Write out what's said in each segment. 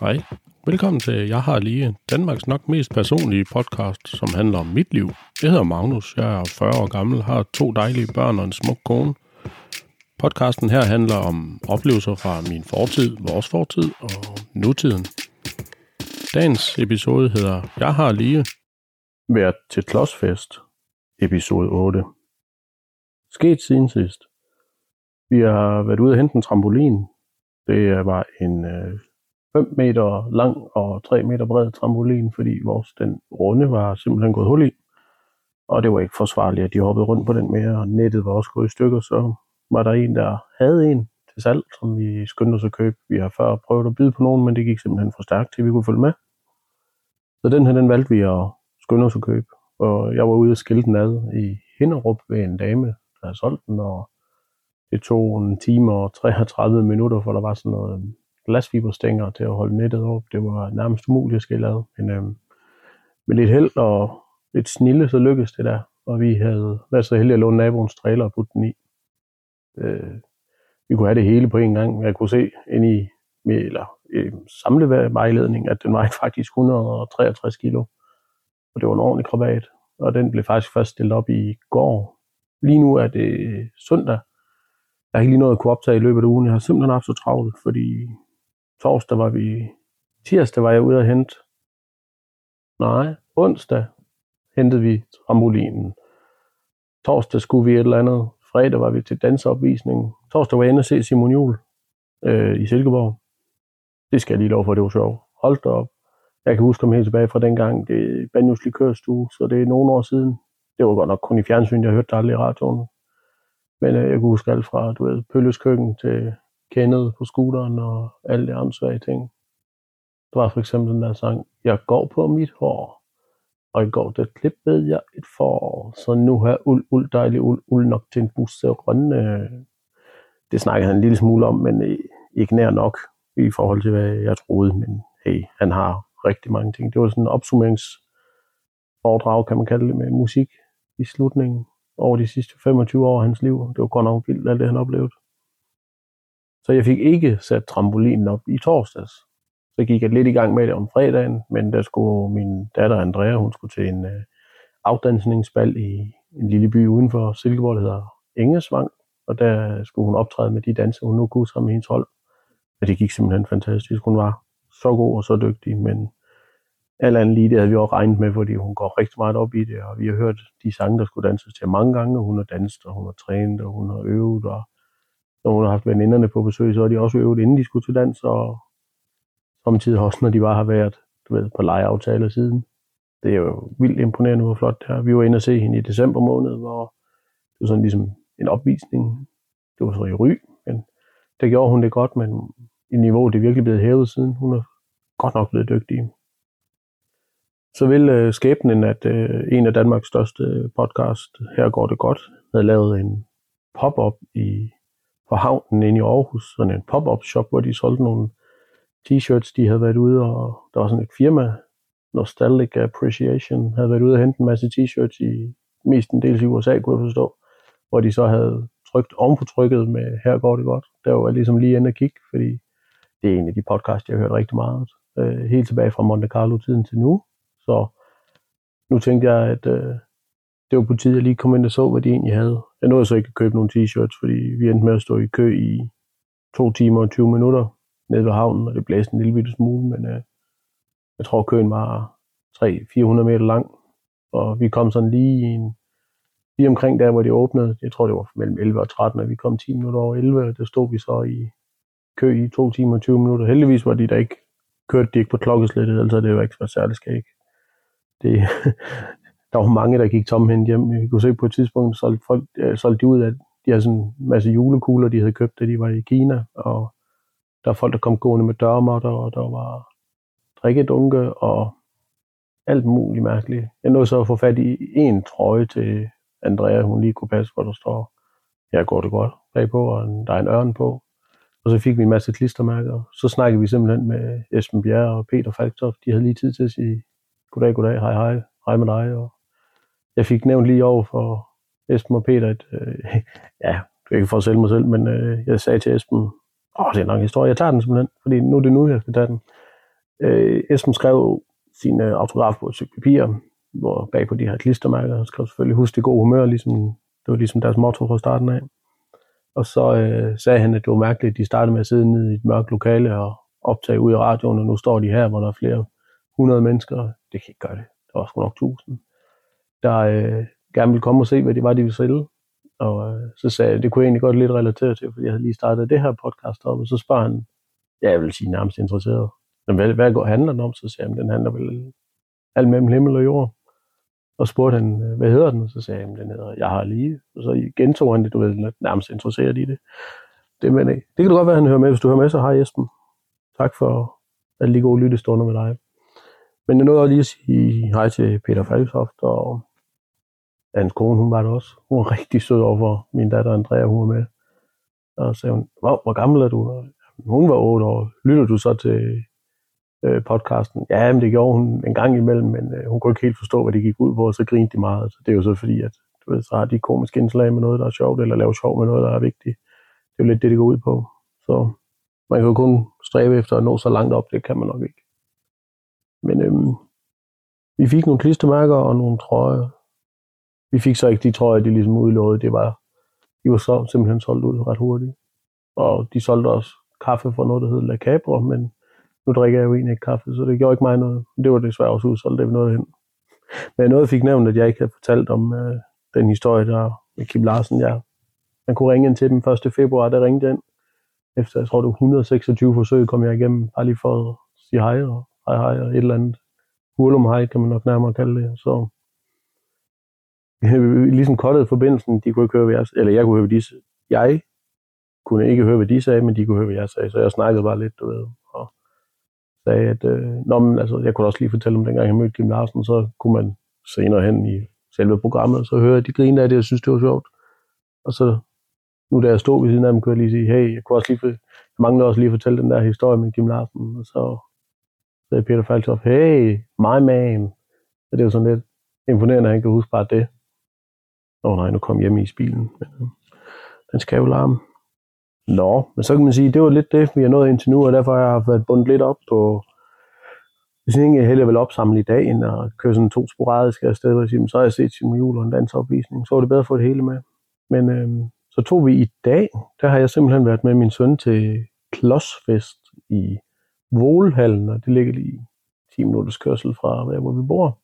Hej. Velkommen til Jeg har lige Danmarks nok mest personlige podcast, som handler om mit liv. Jeg hedder Magnus, jeg er 40 år gammel, har to dejlige børn og en smuk kone. Podcasten her handler om oplevelser fra min fortid, vores fortid og nutiden. Dagens episode hedder Jeg har lige været til klodsfest, episode 8. Sket siden sidst. Vi har været ude og hente en trampolin. Det var en øh, 5 meter lang og 3 meter bred trampolin, fordi vores den runde var simpelthen gået hul i. Og det var ikke forsvarligt, at de hoppede rundt på den mere, og nettet var også gået i stykker, så var der en, der havde en til salg, som vi skyndte os at købe. Vi har før prøvet at byde på nogen, men det gik simpelthen for stærkt til, vi kunne følge med. Så den her, den valgte vi at skynde os at købe. Og jeg var ude og skille den ad i Hinderup ved en dame, der havde solgt den, og det tog en time og 33 minutter, for der var sådan noget glasfiberstænger til at holde nettet op. Det var nærmest umuligt at skille ad. Men øh, med lidt held og lidt snille, så lykkedes det der. Og vi havde været så heldige at låne naboens trailer og putte den i. Øh, vi kunne have det hele på en gang. Jeg kunne se ind i med, eller, øh, samlevejledning, at den vejede faktisk 163 kilo. Og det var en ordentlig krabat. Og den blev faktisk først stillet op i går. Lige nu er det øh, søndag. Jeg har ikke lige noget at kunne optage i løbet af ugen. Jeg har simpelthen haft så travlt, fordi torsdag var vi, tirsdag var jeg ude at hente, nej, onsdag hentede vi trampolinen. Torsdag skulle vi et eller andet. Fredag var vi til danseopvisning. Torsdag var jeg inde og se Simon Juhl øh, i Silkeborg. Det skal jeg lige lov for, det var sjovt. Hold da op. Jeg kan huske ham helt tilbage fra dengang. Det er Banjos Likørstue, så det er nogle år siden. Det var godt nok kun i fjernsyn, jeg hørte det aldrig i radioen. Men øh, jeg kan huske alt fra, du ved, Pølles køkken til kendet på scooteren og alle de andre ting. Der var for eksempel den der sang, jeg går på mit hår, og i går der klippede jeg et forår, så nu har uld, uld, dejlig uld, uld nok til en busse rønne. Det snakkede han en lille smule om, men øh, ikke nær nok i forhold til, hvad jeg troede. Men hey, han har rigtig mange ting. Det var sådan en opsummeringsforedrag, kan man kalde det, med musik i slutningen over de sidste 25 år af hans liv. Det var godt nok vildt, alt det han oplevede. Så jeg fik ikke sat trampolinen op i torsdags. Så gik jeg lidt i gang med det om fredagen, men der skulle min datter Andrea, hun skulle til en øh, afdansningsbal i en lille by uden for Silkeborg, der hedder Engesvang, og der skulle hun optræde med de danser, hun nu kunne sammen med hendes hold. Og det gik simpelthen fantastisk. Hun var så god og så dygtig, men alt andet lige, det havde vi også regnet med, fordi hun går rigtig meget op i det, og vi har hørt de sange, der skulle danses til mange gange, og hun har danset, og hun har trænet, og hun har øvet, og når hun har haft veninderne på besøg, så har de også øvet, inden de skulle til dans, og samtidig også, når de bare har været du ved, på legeaftaler siden. Det er jo vildt imponerende, hvor flot det er. Vi var inde og se hende i december måned, hvor det var sådan ligesom en opvisning. Det var så i ry, men der gjorde hun det godt, men i niveau det er virkelig blevet hævet siden. Hun er godt nok blevet dygtig. Så vil øh, skæbnen, at øh, en af Danmarks største podcast, Her går det godt, havde lavet en pop-up i på havnen inde i Aarhus, sådan en pop-up shop, hvor de solgte nogle t-shirts, de havde været ude, og der var sådan et firma, Nostalgic Appreciation, havde været ude og hente en masse t-shirts i mest en del i USA, kunne jeg forstå, hvor de så havde trykt oven på trykket med Her går det godt. Der var jeg ligesom lige inde og kigge, fordi det er en af de podcasts, jeg har hørt rigtig meget. Øh, helt tilbage fra Monte Carlo-tiden til nu. Så nu tænkte jeg, at øh, det var på tide, at jeg lige kom ind og så, hvad de egentlig havde. Jeg nåede så ikke at købe nogle t-shirts, fordi vi endte med at stå i kø i to timer og 20 minutter nede ved havnen, og det blæste en lille bitte smule, men øh, jeg tror, køen var 300-400 meter lang, og vi kom sådan lige, i en, lige omkring der, hvor de åbnede. Jeg tror, det var mellem 11 og 13, og vi kom 10 minutter over 11, og der stod vi så i kø i 2 timer og 20 minutter. Heldigvis var de der ikke kørt de ikke på klokkeslættet, altså det jo ikke så særligt skægt. Det, der var mange, der gik tom hjem. Vi kunne se på et tidspunkt, så folk, øh, solgte de ud af, de havde sådan en masse julekugler, de havde købt, da de var i Kina, og der var folk, der kom gående med dørmåtter, og der var drikkedunke, og alt muligt mærkeligt. Jeg nåede så at få fat i en trøje til Andrea, hun lige kunne passe, hvor der står, jeg går det godt bagpå, og der er en ørn på. Og så fik vi en masse klistermærker. Så snakkede vi simpelthen med Esben Bjerre og Peter Falktoft. De havde lige tid til at sige goddag, goddag, hej, hej, hej med dig. Og jeg fik nævnt lige over for Esben og Peter, at øh, ja, jeg kan ikke for at sælge mig selv, men øh, jeg sagde til Esben, åh, det er en lang historie, jeg tager den simpelthen, fordi nu er det nu, jeg skal tage den. Øh, Esben skrev sine øh, autograf på et stykke papir, hvor bag på de her klistermærker, han skrev selvfølgelig, husk det gode humør, ligesom, det var ligesom deres motto fra starten af. Og så øh, sagde han, at det var mærkeligt, at de startede med at sidde nede i et mørkt lokale og optage ud i radioen, og nu står de her, hvor der er flere hundrede mennesker. Det kan ikke gøre det. Der var sgu nok tusind. Der øh, gerne ville komme og se, hvad det var, de ville sælge. Og øh, så sagde jeg, det kunne jeg egentlig godt lidt relatere til, fordi jeg havde lige startet det her podcast op, og så spørger han, ja, jeg vil sige nærmest interesseret. Men hvad, hvad går handler den om? Så sagde han, den handler vel alt mellem himmel og jord. Og spurgte han, øh, hvad hedder den? Så sagde han, den hedder Jeg har lige. Og så gentog han det, du ved, nærmest interesseret i det. Det, men, det kan du godt være, han hører med. Hvis du hører med, så hej Jesper. Tak for alle de gode lyttestunder med dig. Men jeg nåede lige at sige hej til Peter Falksoft, og hans kone, hun var der også. Hun var rigtig sød over min datter Andrea, hun var med. Og så sagde hun, hvor, hvor gammel er du? Hun var 8 år. Lytter du så til øh, podcasten? Ja, men det gjorde hun en gang imellem, men øh, hun kunne ikke helt forstå, hvad det gik ud på, og så grinte de meget. Så det er jo så fordi, at du ved, så har de komiske indslag med noget, der er sjovt, eller laver sjov med noget, der er vigtigt. Det er jo lidt det, det går ud på. Så man kan jo kun stræbe efter at nå så langt op, det kan man nok ikke. Men øhm, vi fik nogle klistermærker og nogle trøjer. Vi fik så ikke de trøjer, de ligesom udlovede. Det var, de var så simpelthen solgt ud ret hurtigt. Og de solgte også kaffe for noget, der hed La Cabra, men nu drikker jeg jo egentlig ikke kaffe, så det gjorde ikke mig noget. Det var desværre også udsolgt, det vi noget hen. Men noget fik nævnt, at jeg ikke havde fortalt om øh, den historie, der med Kim Larsen. Ja. Man kunne ringe ind til dem 1. februar, der ringede ind. Efter, jeg tror, det var 126 forsøg, kom jeg igennem, bare lige for at sige hej og hej hej og et eller andet. Hurlum hej, kan man nok nærmere kalde det. Så ligesom kottede forbindelsen, de kunne ikke høre, hvad jeg, eller jeg kunne høre, hvad de, jeg kunne ikke høre, hvad de sagde, men de kunne høre, hvad jeg sagde, så jeg snakkede bare lidt, du ved, og sagde, at øh, nå, men, altså, jeg kunne også lige fortælle om, dengang jeg mødte Kim Larsen, så kunne man senere hen i selve programmet, så høre, at de griner af det, og synes, det var sjovt. Og så, nu da jeg stod ved siden af dem, kunne jeg lige sige, hey, jeg kunne også lige, jeg manglede også lige at fortælle den der historie med Kim Larsen, og så sagde Peter Falktoff, hey, my man. Så det er jo sådan lidt imponerende, at han kan huske bare det. Åh oh, nej, nu kom hjemme i bilen. Øh, den skal jo larme. Nå, men så kan man sige, det var lidt det, vi har nået indtil nu, og derfor har jeg været bundet lidt op på, hvis jeg ikke heller vil opsamle i dag, og køre sådan to sporadiske afsted, og sige, så har jeg set Simon Jul og en dansopvisning, så var det bedre at få det hele med. Men øhm, så tog vi i dag, der har jeg simpelthen været med min søn til klodsfest i Volhallen, og det ligger lige 10 minutters kørsel fra, hvor vi bor.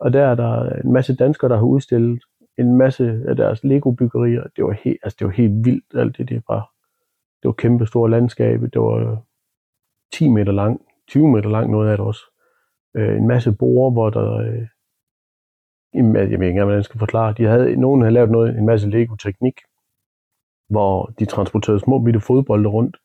Og der er der en masse danskere, der har udstillet en masse af deres Lego-byggerier. Det var helt, altså det var helt vildt, alt det, det var. Det var kæmpe store landskabe. Det var 10 meter lang, 20 meter lang noget af det også. Øh, en masse borer, hvor der... Øh, jeg ved ikke engang, hvordan jeg skal forklare. De havde, nogen havde lavet noget, en masse Lego-teknik, hvor de transporterede små bitte fodbolde rundt.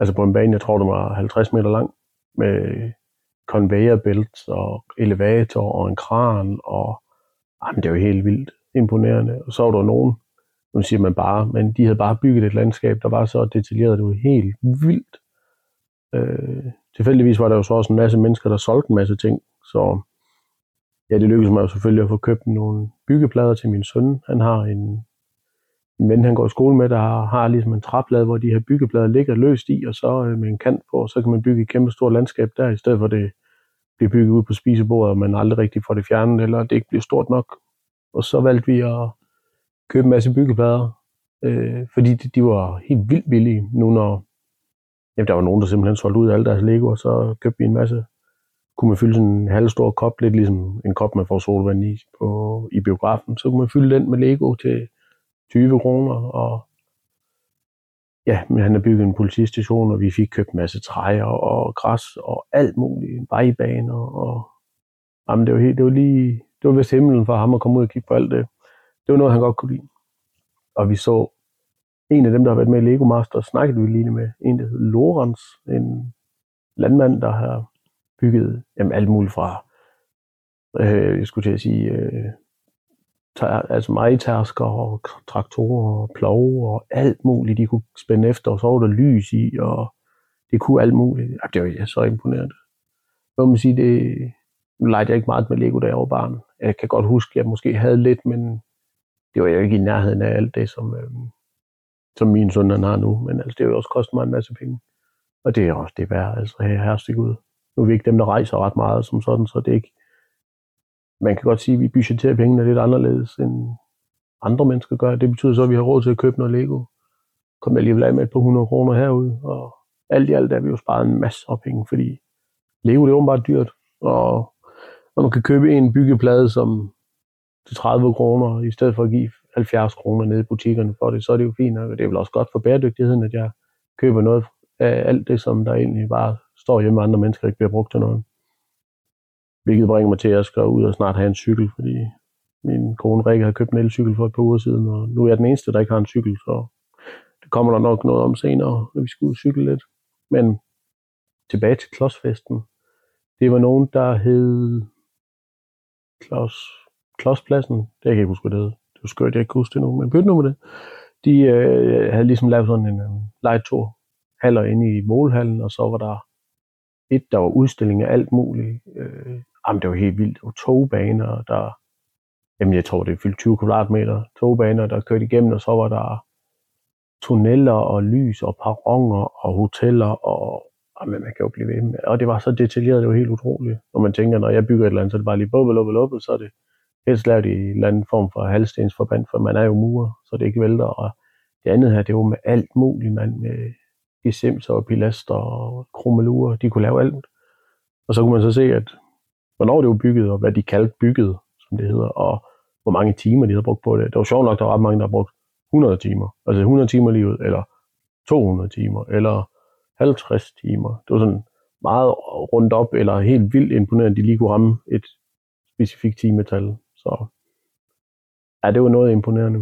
Altså på en bane, jeg tror, der var 50 meter lang, med conveyor belts og elevator og en kran, og jamen, det var helt vildt imponerende. Og så var der nogen, nu siger man bare, men de havde bare bygget et landskab, der var så detaljeret, det var helt vildt. Øh, tilfældigvis var der jo så også en masse mennesker, der solgte en masse ting, så ja, det lykkedes mig jo selvfølgelig at få købt nogle byggeplader til min søn. Han har en, en ven, han går i skole med, der har, har ligesom en træplade, hvor de her byggeplader ligger løst i, og så øh, med en kant på, så kan man bygge et kæmpe stort landskab der, i stedet for det bliver bygget ud på spisebordet, og man aldrig rigtig får det fjernet, eller det ikke bliver stort nok. Og så valgte vi at købe en masse byggeplader, øh, fordi de, de var helt vildt billige, nu når jamen, der var nogen, der simpelthen solgte ud af alle deres Lego, og så købte vi en masse. Kunne man fylde sådan en halv stor kop, lidt ligesom en kop, man får solvand i på, i biografen, så kunne man fylde den med Lego til 20 kroner, og ja, men han har bygget en politistation, og vi fik købt en masse træer og græs og alt muligt, vejbaner, og jamen, det var, helt, det var lige, det var vist himlen for ham at komme ud og kigge på alt det. Det var noget, han godt kunne lide. Og vi så en af dem, der har været med i Lego Master, snakkede vi lige med. En, der hed Lorenz, en landmand, der har bygget jamen, alt muligt fra, øh, jeg skulle til at sige, øh, ter, altså majtasker og traktorer og plove og alt muligt, de kunne spænde efter, og så var der lys i, og det kunne alt muligt. Ja, det var ja, så imponerende. Må man sige, det, legede jeg ikke meget med Lego, da jeg var barn. Jeg kan godt huske, at jeg måske havde lidt, men det var jo ikke i nærheden af alt det, som, øh, som min søn han har nu. Men altså, det har jo også kostet mig en masse penge. Og det er også det værd, altså her ud. Nu er vi ikke dem, der rejser ret meget som sådan, så det er ikke... Man kan godt sige, at vi budgeterer pengene lidt anderledes, end andre mennesker gør. Det betyder så, at vi har råd til at købe noget Lego. Kom alligevel af med et par hundrede kroner herude, og alt i alt er vi jo sparet en masse af penge, fordi Lego det er åbenbart dyrt, og når man kan købe en byggeplade som til 30 kroner, i stedet for at give 70 kroner nede i butikkerne for det, så er det jo fint, og det er vel også godt for bæredygtigheden, at jeg køber noget af alt det, som der egentlig bare står hjemme med andre mennesker, ikke bliver brugt til noget. Hvilket bringer mig til, at jeg skal ud og snart have en cykel, fordi min kone Rikke har købt en elcykel for et par uger siden, og nu er jeg den eneste, der ikke har en cykel, så det kommer der nok noget om senere, når vi skal ud og cykle lidt. Men tilbage til klodsfesten. Det var nogen, der hed Klaus, Klauspladsen, Det kan jeg ikke huske, hvad det hed. Det var skørt, jeg ikke huske det nu, men bytte nu med det. De øh, havde ligesom lavet sådan en øh, legetur haller inde i målhallen, og så var der et, der var udstilling af alt muligt. Øh, jamen, det var helt vildt. Og togbaner, der, jamen jeg tror, det fyldte 20 kvadratmeter togbaner, der kørte igennem, og så var der tunneller og lys og perroner og hoteller og men man kan jo blive ved med. Og det var så detaljeret, det var helt utroligt. Når man tænker, når jeg bygger et eller andet, så er det bare lige bubbel, bubbel, bubbel, så er det helst lavet i en eller anden form for halvstensforband, for man er jo murer, så det ikke vælter. Og det andet her, det var med alt muligt, man med gesimser og pilaster og krummelurer, de kunne lave alt. Og så kunne man så se, at hvornår det var bygget, og hvad de kaldte bygget, som det hedder, og hvor mange timer de havde brugt på det. Det var sjovt nok, der var ret mange, der havde brugt 100 timer. Altså 100 timer lige ud, eller 200 timer, eller 50 timer. Det var sådan meget rundt op, eller helt vildt imponerende, at de lige kunne ramme et specifikt timetal. Så ja, det var noget imponerende.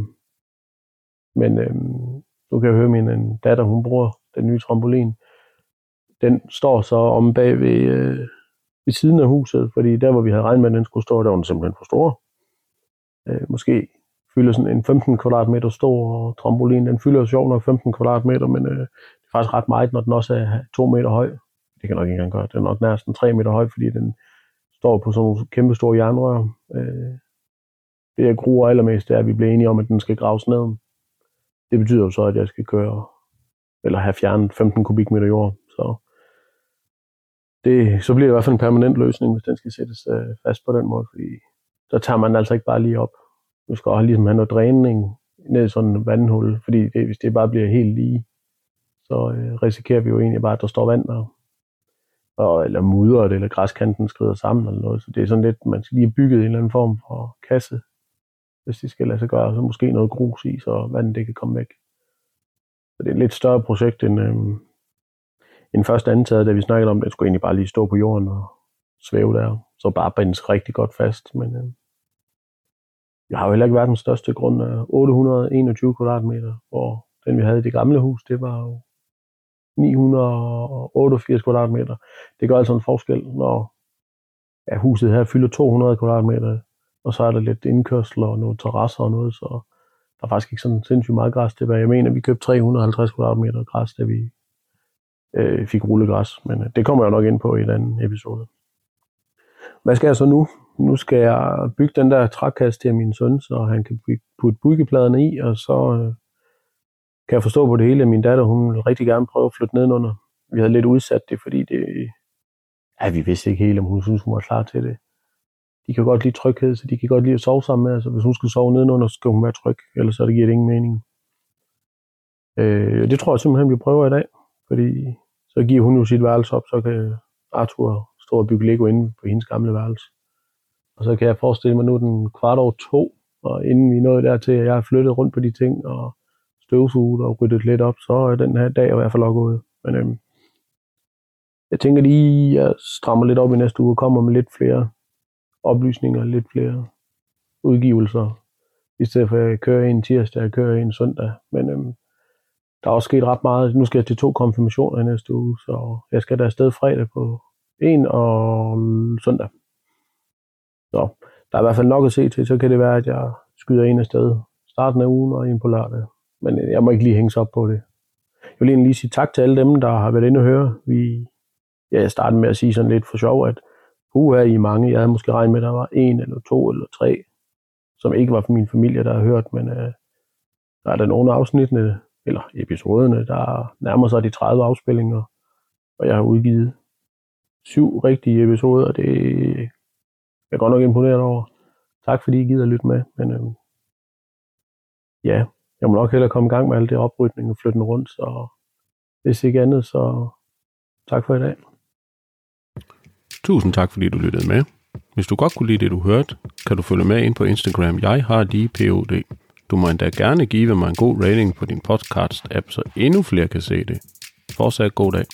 Men øhm, du kan høre, min en datter, hun bruger den nye trampolin. Den står så om bag ved, øh, ved siden af huset, fordi der, hvor vi havde regnet med, at den skulle stå, der var den simpelthen for stor. Øh, måske fylder sådan en 15 kvadratmeter stor trampolin. Den fylder sjovt nok 15 kvadratmeter, men øh, faktisk ret meget, når den også er 2 meter høj. Det kan nok ikke engang gøre. Den er nok næsten 3 meter høj, fordi den står på sådan nogle kæmpe store jernrør. Øh, det jeg gruer allermest, det er, at vi bliver enige om, at den skal graves ned. Det betyder jo så, at jeg skal køre, eller have fjernet 15 kubikmeter jord. Så, det, så bliver det i hvert fald en permanent løsning, hvis den skal sættes øh, fast på den måde, fordi der tager man altså ikke bare lige op. Du skal også ligesom have noget dræning ned i sådan en vandhul, fordi det, hvis det bare bliver helt lige, så øh, risikerer vi jo egentlig bare, at der står vand der, og, eller mudder det, eller græskanten skrider sammen eller noget. Så det er sådan lidt, man skal lige have bygget en eller anden form for kasse, hvis det skal lade sig gøre, så måske noget grus i, så vandet det kan komme væk. Så det er et lidt større projekt end, øh, end først antaget, da vi snakkede om, at det skulle egentlig bare lige stå på jorden og svæve der, så bare bindes rigtig godt fast. Men øh, jeg har jo heller ikke været den største grund øh, af 821 kvadratmeter, hvor den vi havde i det gamle hus, det var jo 988 kvadratmeter. Det gør altså en forskel, når ja, huset her fylder 200 kvadratmeter, og så er der lidt indkørsel og nogle terrasser og noget, så der er faktisk ikke sådan sindssygt meget græs tilbage. Jeg mener, vi købte 350 kvadratmeter græs, da vi øh, fik rullegræs, men øh, det kommer jeg nok ind på i en anden episode. Hvad skal jeg så nu? Nu skal jeg bygge den der trækasse til min søn, så han kan putte byggepladerne i, og så øh, kan jeg forstå på det hele, at min datter, hun vil rigtig gerne prøve at flytte nedenunder. Vi havde lidt udsat det, fordi det, ja, vi vidste ikke helt, om hun synes, hun var klar til det. De kan godt lide tryghed, så de kan godt lide at sove sammen med. os. hvis hun skal sove nedenunder, så skal hun være tryg, ellers så det giver det ingen mening. Øh, det tror jeg simpelthen, vi prøver i dag, fordi så giver hun jo sit værelse op, så kan Arthur stå og bygge Lego inde på hendes gamle værelse. Og så kan jeg forestille mig, nu den kvart over to, og inden vi nåede dertil, at jeg har flyttet rundt på de ting, og støvsuget og ryddet lidt op, så er den her dag i hvert fald også gået. Men øhm, jeg tænker lige, at jeg strammer lidt op i næste uge og kommer med lidt flere oplysninger, lidt flere udgivelser, i stedet for at jeg kører en tirsdag, jeg kører en søndag. Men øhm, der er også sket ret meget. Nu skal jeg til to konfirmationer i næste uge, så jeg skal da afsted fredag på en og mm, søndag. Så der er i hvert fald nok at se til. Så kan det være, at jeg skyder en afsted starten af ugen og en på lørdag. Men øh, jeg må ikke lige hænge op på det. Jeg vil egentlig lige sige tak til alle dem, der har været inde og høre. Vi, ja, jeg startede med at sige sådan lidt for sjov, at uha, I er mange. Jeg havde måske regnet med, at der var en eller to eller tre, som ikke var fra min familie, der har hørt, men øh, der er der nogle afsnittene, eller episoderne, der nærmer sig de 30 afspillinger. Og jeg har udgivet syv rigtige episoder, det er jeg godt nok imponeret over. Tak fordi I gider lytte med, men øhm, ja, jeg må nok hellere komme i gang med alt det oprydning og flytte rundt, så hvis ikke andet, så tak for i dag. Tusind tak, fordi du lyttede med. Hvis du godt kunne lide det, du hørte, kan du følge med ind på Instagram. Jeg har lige POD. Du må endda gerne give mig en god rating på din podcast-app, så endnu flere kan se det. Fortsat god dag.